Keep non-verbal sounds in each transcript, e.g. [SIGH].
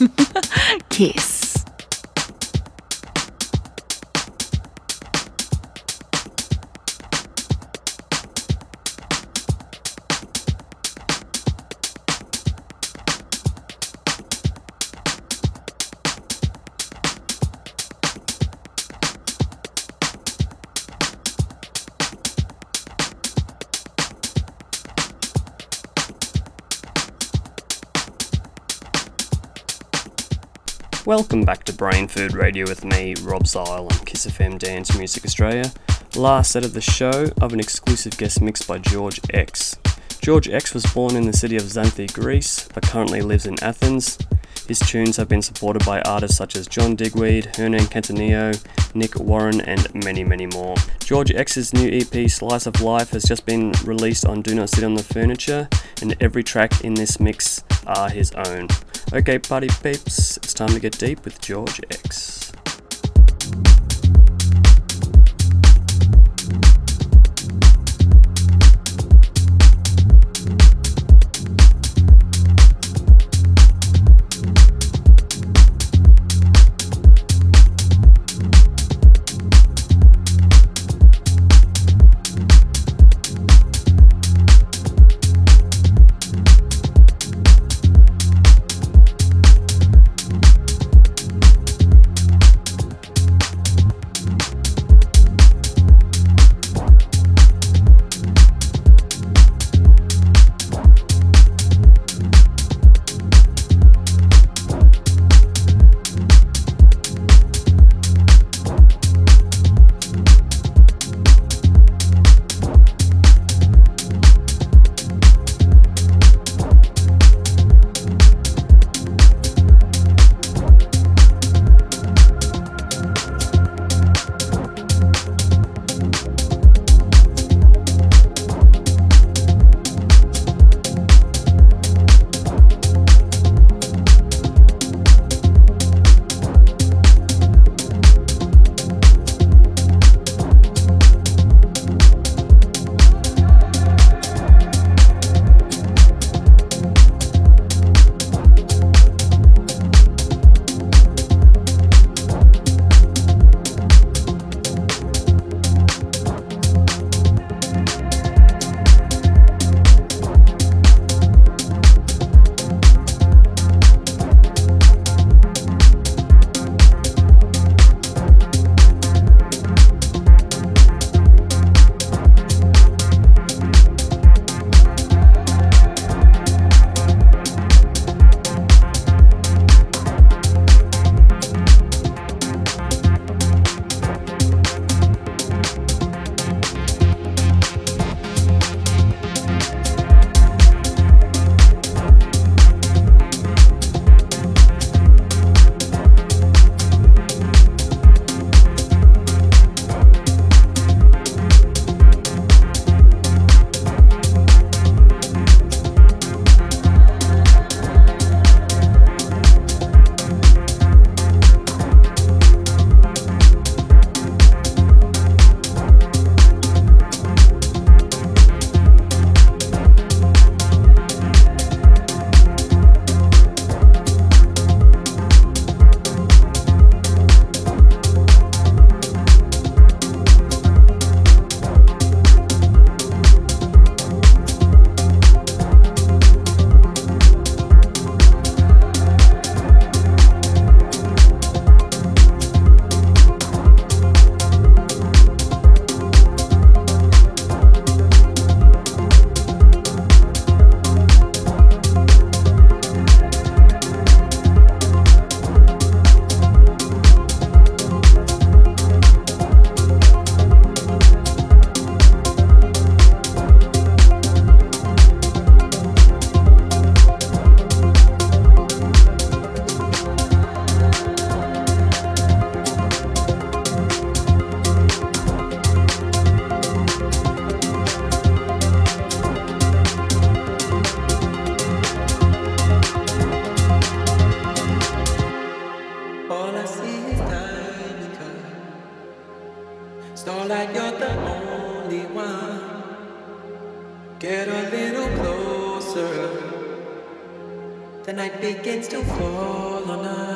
[LAUGHS] Kiss. Welcome back to Brain Food Radio with me, Rob Zile on Kiss FM Dance Music Australia. Last set of the show of an exclusive guest mix by George X. George X was born in the city of Xanthi, Greece, but currently lives in Athens. His tunes have been supported by artists such as John Digweed, Hernan Cattaneo, Nick Warren, and many, many more. George X's new EP, Slice of Life, has just been released on Do Not Sit on the Furniture, and every track in this mix are his own. Okay, party peeps, it's time to get deep with George X. begins to fall on us.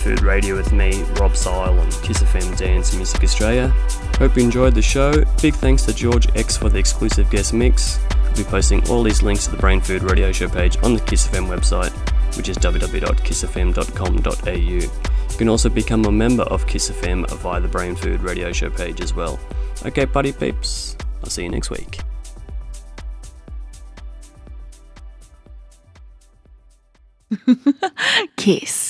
Food Radio with me, Rob Zile on Kiss FM Dance Music Australia. Hope you enjoyed the show. Big thanks to George X for the exclusive guest mix. I'll be posting all these links to the Brain Food Radio Show page on the Kiss FM website, which is www.kissfm.com.au. You can also become a member of Kiss FM via the Brain Food Radio Show page as well. Okay, buddy peeps, I'll see you next week. [LAUGHS] Kiss.